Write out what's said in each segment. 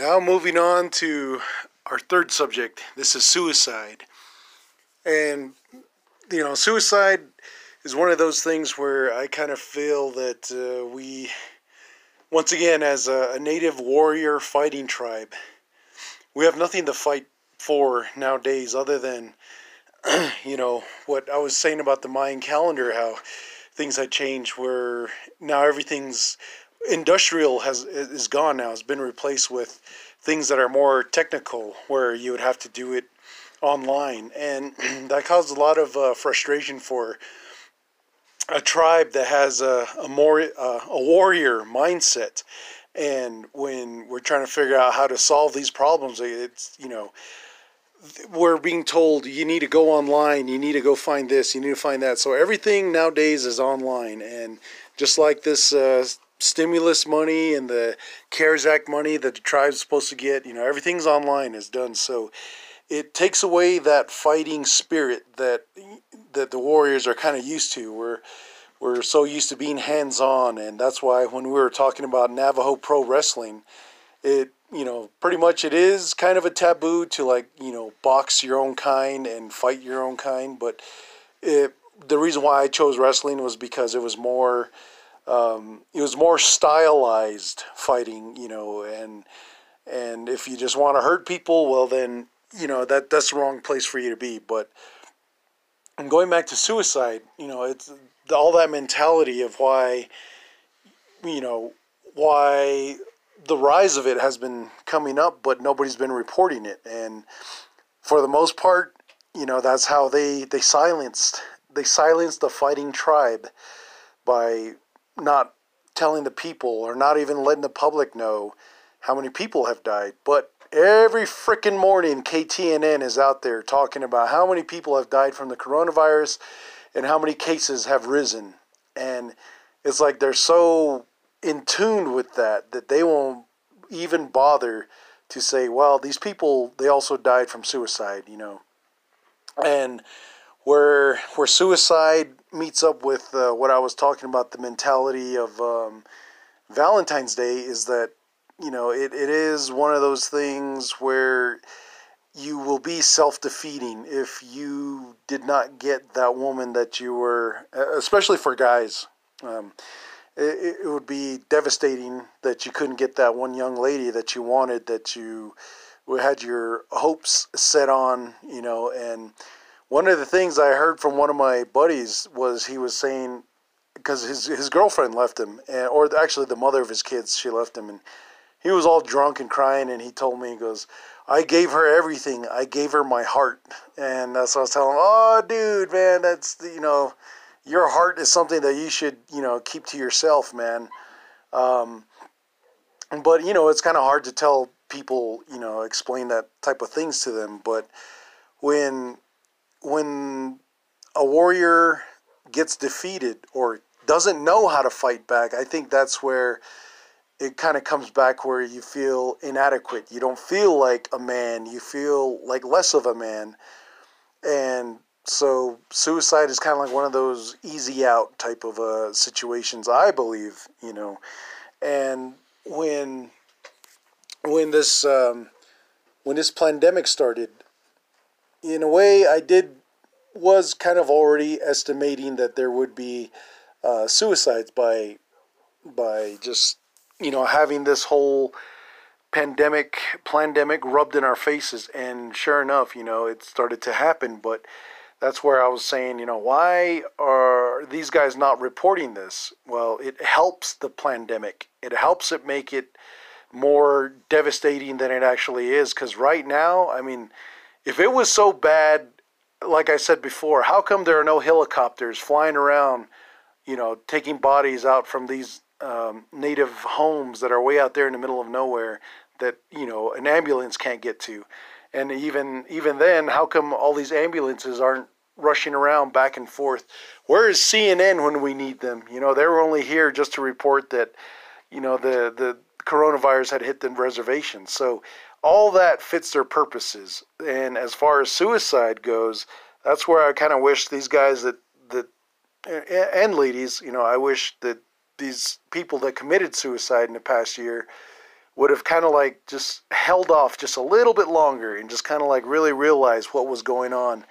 Now, moving on to our third subject. This is suicide. And, you know, suicide is one of those things where I kind of feel that uh, we, once again, as a, a native warrior fighting tribe, we have nothing to fight for nowadays other than, you know, what I was saying about the Mayan calendar, how things had changed, where now everything's industrial has is gone now. It's been replaced with things that are more technical, where you would have to do it online, and that caused a lot of uh, frustration for a tribe that has a, a more uh, a warrior mindset. And when we're trying to figure out how to solve these problems, it's you know we're being told you need to go online, you need to go find this, you need to find that. So everything nowadays is online, and just like this uh, stimulus money and the CARES Act money that the tribe's supposed to get, you know, everything's online is done. So it takes away that fighting spirit that that the warriors are kind of used to. We're we're so used to being hands on, and that's why when we were talking about Navajo Pro Wrestling, it you know pretty much it is kind of a taboo to like you know box your own kind and fight your own kind, but it the reason why I chose wrestling was because it was more um, it was more stylized fighting, you know, and and if you just want to hurt people, well then you know that that's the wrong place for you to be. But and going back to suicide, you know, it's all that mentality of why you know why the rise of it has been coming up, but nobody's been reporting it, and for the most part, you know, that's how they they silenced they silenced the fighting tribe by not telling the people or not even letting the public know how many people have died. But every freaking morning, KTNN is out there talking about how many people have died from the coronavirus and how many cases have risen. And it's like they're so in tune with that that they won't even bother to say, well, these people, they also died from suicide, you know. And where where suicide meets up with uh, what I was talking about the mentality of um, Valentine's Day is that you know it, it is one of those things where you will be self-defeating if you did not get that woman that you were especially for guys. Um, it, it would be devastating that you couldn't get that one young lady that you wanted that you had your hopes set on you know and one of the things I heard from one of my buddies was he was saying because his his girlfriend left him, and, or actually the mother of his kids, she left him, and he was all drunk and crying, and he told me he goes, "I gave her everything. I gave her my heart," and that's what I was telling him. Oh, dude, man, that's you know, your heart is something that you should you know keep to yourself, man. Um, but you know, it's kind of hard to tell people, you know, explain that type of things to them, but when when a warrior gets defeated or doesn't know how to fight back, I think that's where it kind of comes back where you feel inadequate. You don't feel like a man, you feel like less of a man. And so suicide is kind of like one of those easy out type of uh, situations, I believe, you know. And when when this um, when this pandemic started, in a way, I did was kind of already estimating that there would be uh, suicides by by just you know having this whole pandemic pandemic rubbed in our faces. And sure enough you know it started to happen. But that's where I was saying you know why are these guys not reporting this? Well it helps the pandemic. It helps it make it more devastating than it actually is. Because right now I mean if it was so bad, like I said before, how come there are no helicopters flying around, you know, taking bodies out from these um, native homes that are way out there in the middle of nowhere that you know an ambulance can't get to, and even even then, how come all these ambulances aren't rushing around back and forth? Where is CNN when we need them? You know, they were only here just to report that, you know, the the coronavirus had hit the reservation. So all that fits their purposes. And as far as suicide goes, that's where I kind of wish these guys that that and ladies, you know, I wish that these people that committed suicide in the past year would have kind of like just held off just a little bit longer and just kind of like really realized what was going on.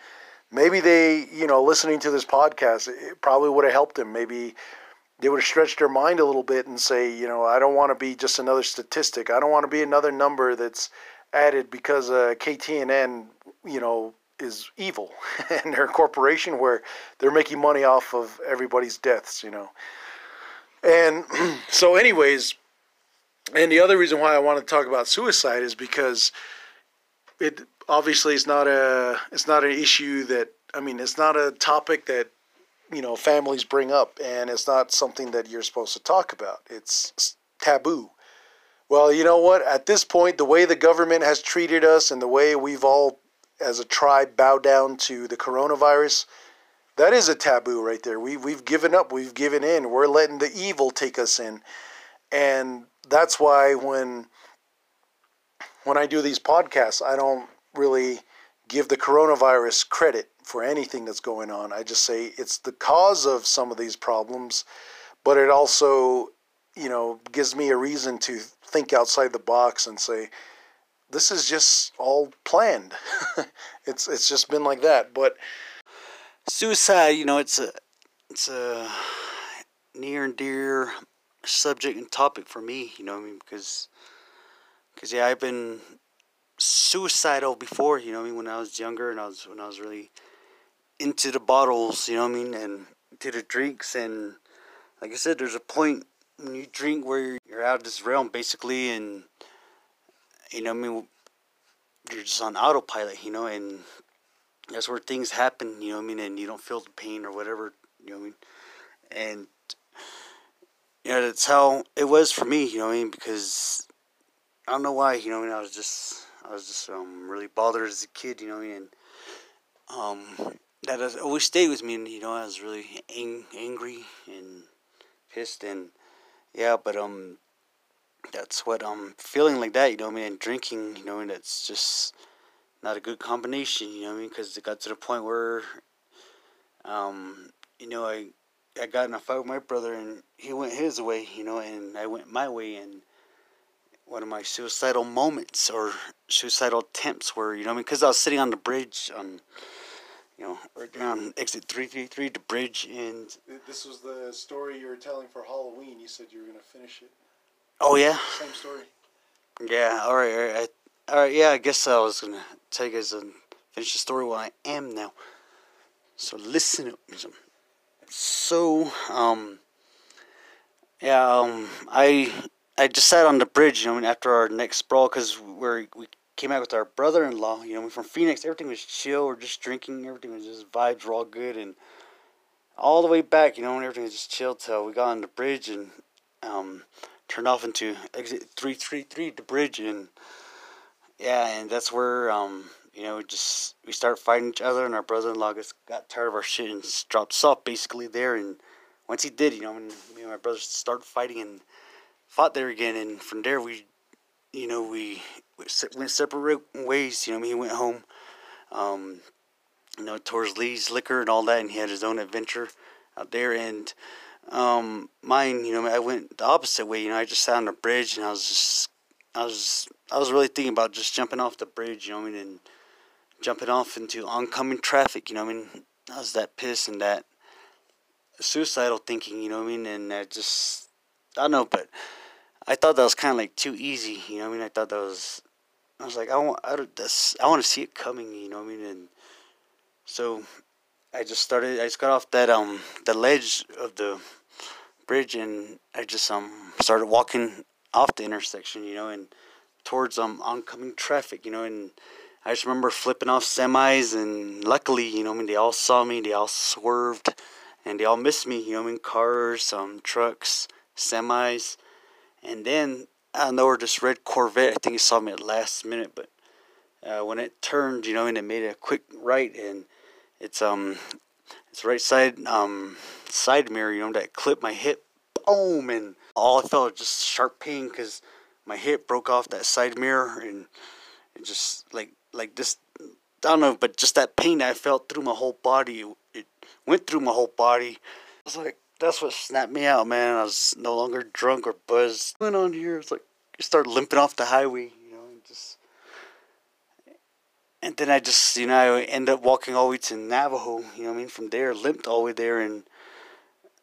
Maybe they, you know, listening to this podcast, it probably would have helped them. Maybe they would have stretched their mind a little bit and say, you know, I don't want to be just another statistic. I don't want to be another number that's added because uh, KTNN, you know, is evil and they're a corporation where they're making money off of everybody's deaths, you know. And so, anyways, and the other reason why I want to talk about suicide is because it obviously is not a it's not an issue that I mean it's not a topic that you know families bring up and it's not something that you're supposed to talk about. It's taboo. Well, you know what? At this point, the way the government has treated us and the way we've all as a tribe bowed down to the coronavirus, that is a taboo right there. We we've given up, we've given in. We're letting the evil take us in. And that's why when when I do these podcasts, I don't really give the coronavirus credit for anything that's going on. I just say it's the cause of some of these problems, but it also, you know, gives me a reason to think outside the box and say this is just all planned. it's it's just been like that, but suicide, you know, it's a it's a near and dear subject and topic for me, you know I mean? Because, cause, yeah, I've been suicidal before, you know I mean? When I was younger and I was, when I was really into the bottles, you know what I mean? And to the drinks. And like I said, there's a point when you drink where you're out of this realm, basically, and, you know I mean? You're just on autopilot, you know, and that's where things happen, you know what I mean? And you don't feel the pain or whatever, you know what I mean? And you know, that's how it was for me, you know what I mean? Because I don't know why, you know, I mean, I was just, I was just um, really bothered as a kid, you know, and um, that has always stayed with me, and you know, I was really ang- angry and pissed, and yeah, but um, that's what I'm feeling like that, you know, I mean, and drinking, you know, and that's just not a good combination, you know, I mean, because it got to the point where, um, you know, I I got in a fight with my brother, and he went his way, you know, and I went my way. And one of my suicidal moments or suicidal attempts were, you know, I mean, because I was sitting on the bridge on, you know, right around exit three three three, the bridge, and this was the story you were telling for Halloween. You said you were gonna finish it. Oh yeah. Same story. Yeah. All right. All right. All right. Yeah. I guess I was gonna take as and finish the story while I am now. So listen up. so um yeah um i i just sat on the bridge you know after our next brawl because we're we came out with our brother-in-law you know from phoenix everything was chill we're just drinking everything was just vibes were all good and all the way back you know and everything was just chill till we got on the bridge and um turned off into exit 333 the bridge and yeah and that's where um you know, we just we start fighting each other, and our brother-in-law just got tired of our shit and dropped us off basically there. And once he did, you know, me and my brothers started fighting and fought there again. And from there, we, you know, we went separate ways. You know, he went home, um, you know, towards Lee's Liquor and all that, and he had his own adventure out there. And um, mine, you know, I went the opposite way. You know, I just sat on the bridge, and I was just, I was, I was really thinking about just jumping off the bridge. You know, I mean, and jumping off into oncoming traffic, you know I mean? I was that pissed and that suicidal thinking, you know I mean? And I just, I don't know, but I thought that was kind of like too easy, you know I mean? I thought that was, I was like, I want, I, I want to see it coming, you know I mean? And so I just started, I just got off that, um, the ledge of the bridge and I just, um, started walking off the intersection, you know, and towards, um, oncoming traffic, you know, and, I just remember flipping off semis, and luckily, you know, I mean, they all saw me, they all swerved, and they all missed me, you know, I mean, cars, um, trucks, semis, and then I know where this red Corvette, I think it saw me at last minute, but uh, when it turned, you know, and it made a quick right, and it's um, it's right side um side mirror, you know, that clipped my hip, boom, and all I felt was just sharp pain because my hip broke off that side mirror, and it just like like this I don't know, but just that pain I felt through my whole body, it went through my whole body. I was like, that's what snapped me out, man. I was no longer drunk or buzzed. Went on here, it's like, you start limping off the highway, you know, and just. And then I just, you know, I end up walking all the way to Navajo, you know I mean? From there, limped all the way there, and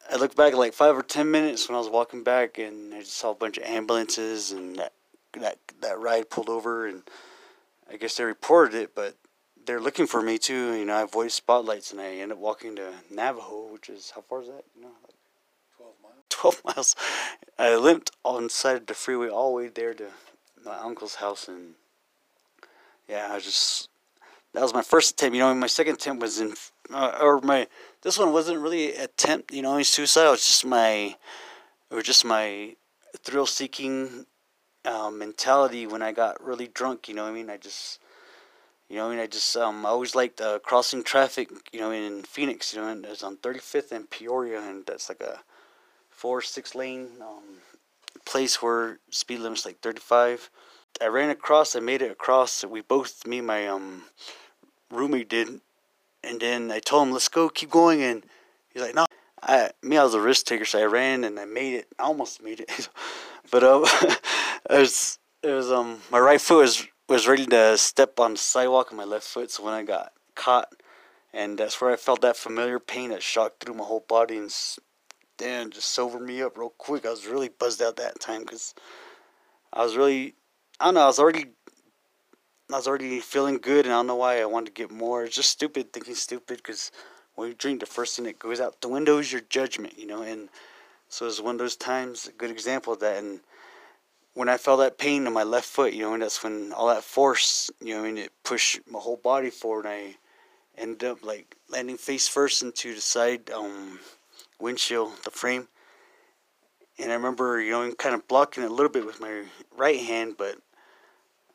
I looked back like five or ten minutes when I was walking back, and I just saw a bunch of ambulances, and that that that ride pulled over, and I guess they reported it, but they're looking for me too. You know, I avoided spotlights, and I end up walking to Navajo, which is how far is that? You know, 12 miles. I limped on side of the freeway all the way there to my uncle's house, and yeah, I just that was my first attempt. You know, my second attempt was in, uh, or my this one wasn't really attempt. You know, suicide. It was just my, it was just my thrill-seeking uh, mentality when I got really drunk. You know, I mean, I just. You know, I mean, I just um, I always liked uh, crossing traffic. You know, in Phoenix. You know, and it was on 35th and Peoria, and that's like a four six lane um, place where speed limit's like 35 i ran across i made it across we both me and my um roommate did and then i told him let's go keep going and he's like no. I me i was a risk taker so i ran and i made it I almost made it. But um it was it was um my right foot was was ready to step on the sidewalk and my left foot so when i got caught and that's where i felt that familiar pain that shot through my whole body and damn, just sobered me up real quick. I was really buzzed out that time because I was really, I don't know, I was already, I was already feeling good, and I don't know why I wanted to get more. It's just stupid thinking stupid because when you drink, the first thing that goes out the window is your judgment, you know, and so it's one of those times, a good example of that, and when I felt that pain in my left foot, you know, and that's when all that force, you know, I mean, it pushed my whole body forward, and I ended up like landing face first into the side, um, windshield, the frame. And I remember, you know, kind of blocking it a little bit with my right hand, but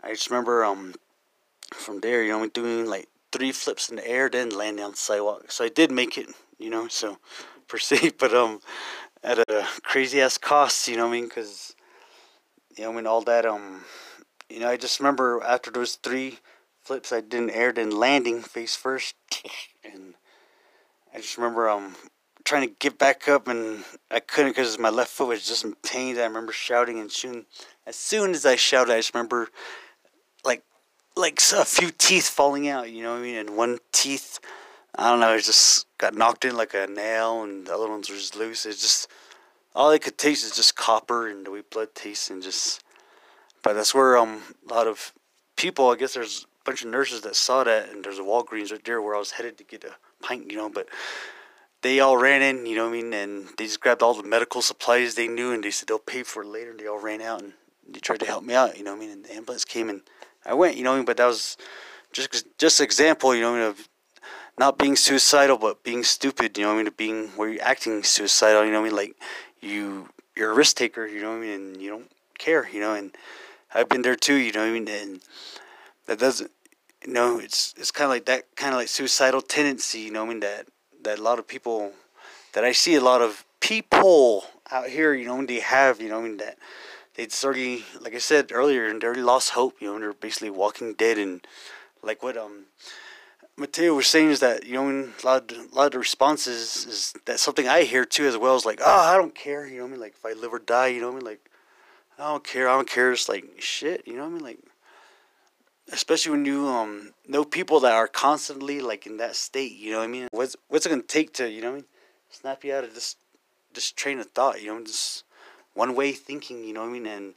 I just remember um from there, you know, doing like three flips in the air, then landing on the sidewalk. So I did make it, you know, so per se, but um at a crazy ass cost, you know what I mean? Because, you know, I mean, all that, um, you know, I just remember after those three flips I did in air, then landing face first, and I just remember um trying to get back up and I couldn't because my left foot was just in pain. I remember shouting and shooting. As soon as I shouted, I just remember like like a few teeth falling out. You know what I mean? And one teeth, I don't know, it just got knocked in like a nail, and the other ones were just loose. It's just all I could taste is just copper and the way blood tastes, and just. But that's where um a lot of people. I guess there's a bunch of nurses that saw that, and there's a Walgreens right there where I was headed to get a pint. You know, but they all ran in, you know what I mean, and they just grabbed all the medical supplies they knew, and they said they'll pay for it later. And they all ran out and they tried to help me out, you know what I mean. And the ambulance came and I went, you know, I mean, but that was just just example, you know, I mean, of not being suicidal, but being stupid, you know what I mean, of being where you're acting suicidal, you know what I mean, like you you're a risk taker, you know what I mean, and you don't care, you know, and I've been there too, you know what I mean, and that doesn't, you know, it's it's kind of like that kind of like suicidal tendency, you know what I mean, that that a lot of people that I see a lot of people out here, you know, they have, you know, I mean that it's already like I said earlier, and they already lost hope, you know, and they're basically walking dead and like what um Mateo was saying is that you know a lot of, a lot of the responses is that something I hear too as well is like oh I don't care you know I mean? Like if I live or die you know I mean? Like I don't care I don't care it's like shit you know I mean? Like especially when you um know people that are constantly like in that state you know what i mean? What's what's it gonna take to you know what i mean snap you out of this this train of thought you know just one way thinking you know what i mean? And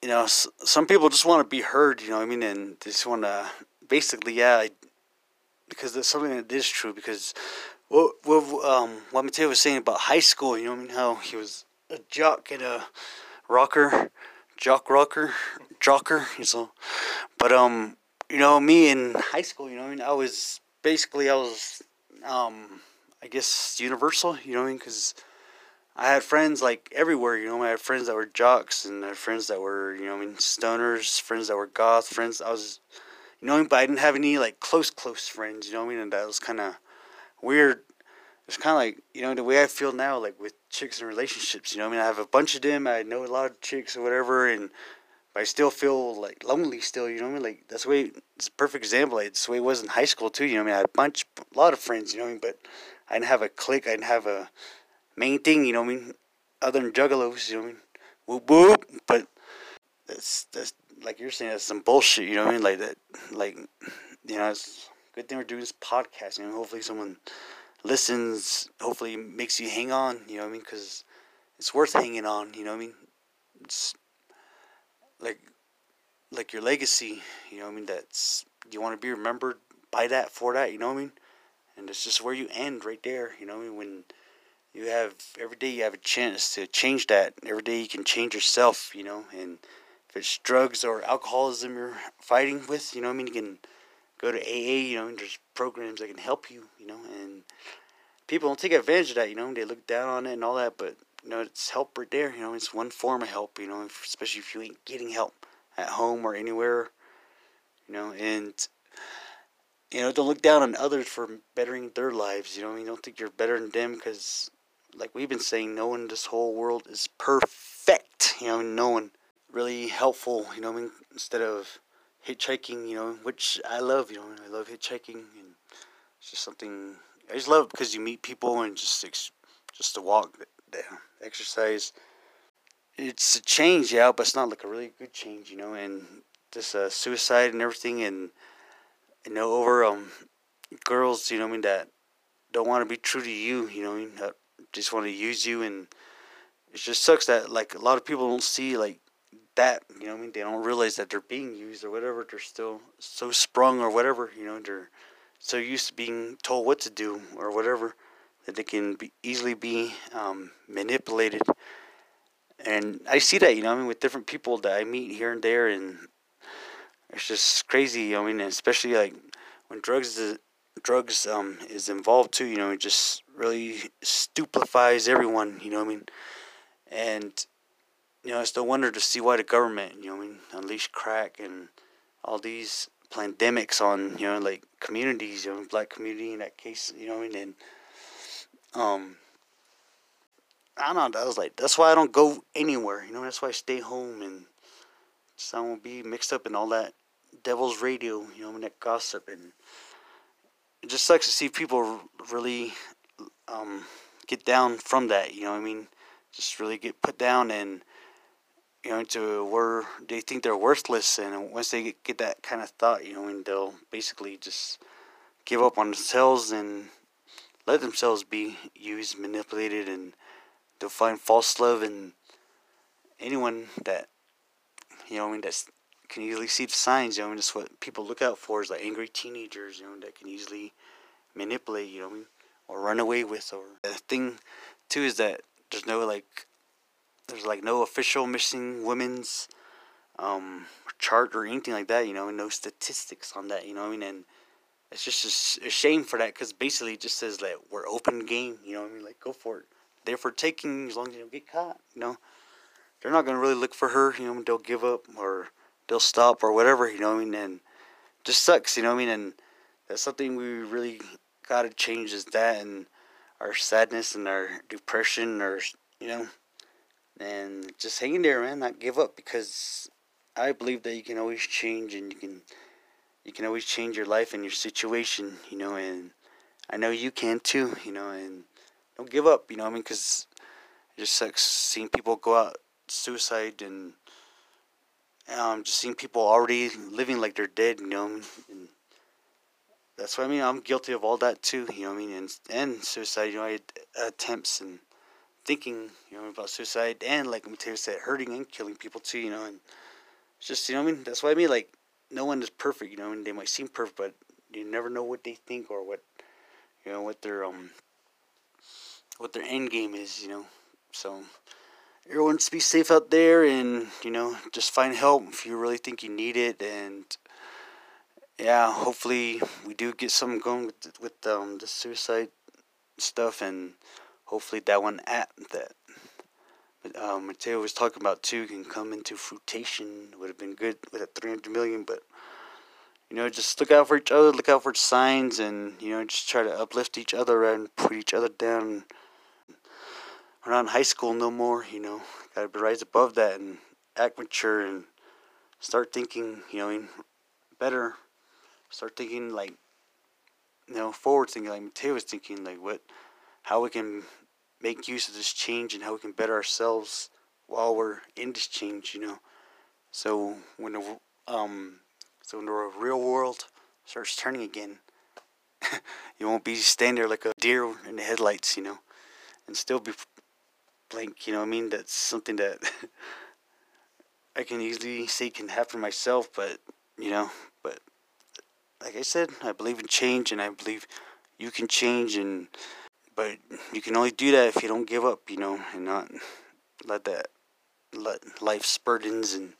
you know some people just want to be heard you know what i mean? And they just want to basically yeah I, because there's something that is true because what what um what Mateo was saying about high school you know what i mean? How he was a jock and a rocker jock rocker jocker, so. But um, you know, me in high school, you know, I mean, I was basically I was um, I guess universal, you know, I mean, because I had friends like everywhere, you know. I had friends that were jocks, and I had friends that were, you know, I mean, stoners, friends that were goth, friends. I was, you know, but I didn't have any like close, close friends, you know. I mean, and that was kind of weird. It's kind of like you know the way I feel now, like with chicks and relationships. You know, I mean, I have a bunch of them. I know a lot of chicks or whatever, and I still feel like lonely still, you know what I mean? Like that's the way it's a perfect example. It's the way it was in high school too, you know what I mean? I had a bunch a lot of friends, you know what I mean, but I didn't have a clique, I didn't have a main thing, you know what I mean? Other than juggalos, you know what I mean? whoop whoop. But that's that's like you're saying, that's some bullshit. You know what I mean? Like that, like you know, it's good thing we're doing this podcast. You know, hopefully someone listens. Hopefully makes you hang on. You know what I mean? Because it's worth hanging on. You know what I mean? It's like like your legacy. You know what I mean? That's you want to be remembered by that for that. You know what I mean? And it's just where you end right there. You know what I mean? When you have every day you have a chance to change that. Every day you can change yourself. You know, and if it's drugs or alcoholism you're fighting with, you know what I mean? You can go to AA. You know, and there's programs that can help you. You know, and people don't take advantage of that. You know, they look down on it and all that, but you know, it's help right there. You know, it's one form of help. You know, especially if you ain't getting help at home or anywhere. You know, and you know, don't look down on others for bettering their lives. You know, I mean, don't think you're better than them because, like we've been saying, no one in this whole world is perfect. You know, no one really helpful. You know, I mean, instead of hitchhiking, you know, which I love. You know, I love hitchhiking, and it's just something I just love because you meet people and just just to walk, the exercise. It's a change, yeah, but it's not like a really good change, you know. And this uh, suicide and everything, and you know, over um, girls, you know, I mean, that don't want to be true to you, you know, I mean, that just want to use you, and it just sucks that like a lot of people don't see like that, you know, I mean, they don't realize that they're being used or whatever. They're still so sprung or whatever, you know, they're so used to being told what to do or whatever that they can be easily be um, manipulated. And I see that, you know, I mean, with different people that I meet here and there, and it's just crazy. I mean, especially like when drugs is, drugs um is involved too. You know, it just really stupefies everyone. You know, I mean, and you know, it's no wonder to see why the government, you know, I mean, unleashed crack and all these pandemics on, you know, like communities, you know, black community in that case, you know, I mean, and um, I don't know. I was like, that's why I don't go anywhere. You know, that's why I stay home and just I won't be mixed up in all that devil's radio. You know, mean, that gossip and it just sucks to see people really um, get down from that. You know, I mean, just really get put down and you know to where they think they're worthless, and once they get, that kind of thought, you know, mean, they'll basically just give up on themselves and let themselves be used, manipulated, and they'll find false love in anyone that you know, I mean, that can easily see the signs. You know, I mean, that's what people look out for is like angry teenagers. You know, that can easily manipulate. You know, I mean, or run away with. Or the thing too is that there's no like, there's like no official missing women's um, chart or anything like that. You know, and no statistics on that. You know, I mean, and it's just a, shame for that because basically it just says that we're open game. You know, what I mean, like go for it. They're for taking as long as you don't get caught. You know, they're not gonna really look for her. You know, they'll give up or they'll stop or whatever. You know, what I mean, and just sucks. You know, what I mean, and that's something we really gotta change is that and our sadness and our depression or you know, and just hang in there, man. Not give up because I believe that you can always change and you can you can always change your life and your situation, you know, and I know you can too, you know, and don't give up, you know, I mean, because it just sucks seeing people go out suicide and um, just seeing people already living like they're dead, you know, and that's what I mean. I'm guilty of all that too, you know, I mean, and and suicide, you know, attempts and thinking, you know, about suicide and like Mateo said, hurting and killing people too, you know, and just you know, I mean, that's what I mean, like no one is perfect, you know, and they might seem perfect, but you never know what they think or what, you know, what their um, what their end game is, you know. So everyone to be safe out there, and you know, just find help if you really think you need it, and yeah, hopefully we do get something going with with um the suicide stuff, and hopefully that one app that um, Mateo was talking about too can come into fruition. Would have been good with a 300 million, but you know, just look out for each other, look out for signs, and you know, just try to uplift each other and put each other down. We're not in high school no more, you know. Gotta rise above that and act mature and start thinking, you know, better. Start thinking like, you know, forward thinking, like Mateo was thinking, like what, how we can make use of this change and how we can better ourselves while we're in this change, you know. So when the um, so when the real world starts turning again, you won't be standing there like a deer in the headlights, you know, and still be blank. You know, I mean that's something that I can easily say can happen myself, but you know, but like I said, I believe in change, and I believe you can change, and but you can only do that if you don't give up, you know, and not let that let life's burdens and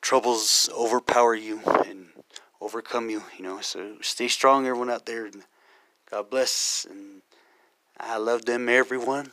troubles overpower you and overcome you, you know. So stay strong, everyone out there. God bless, and I love them, everyone.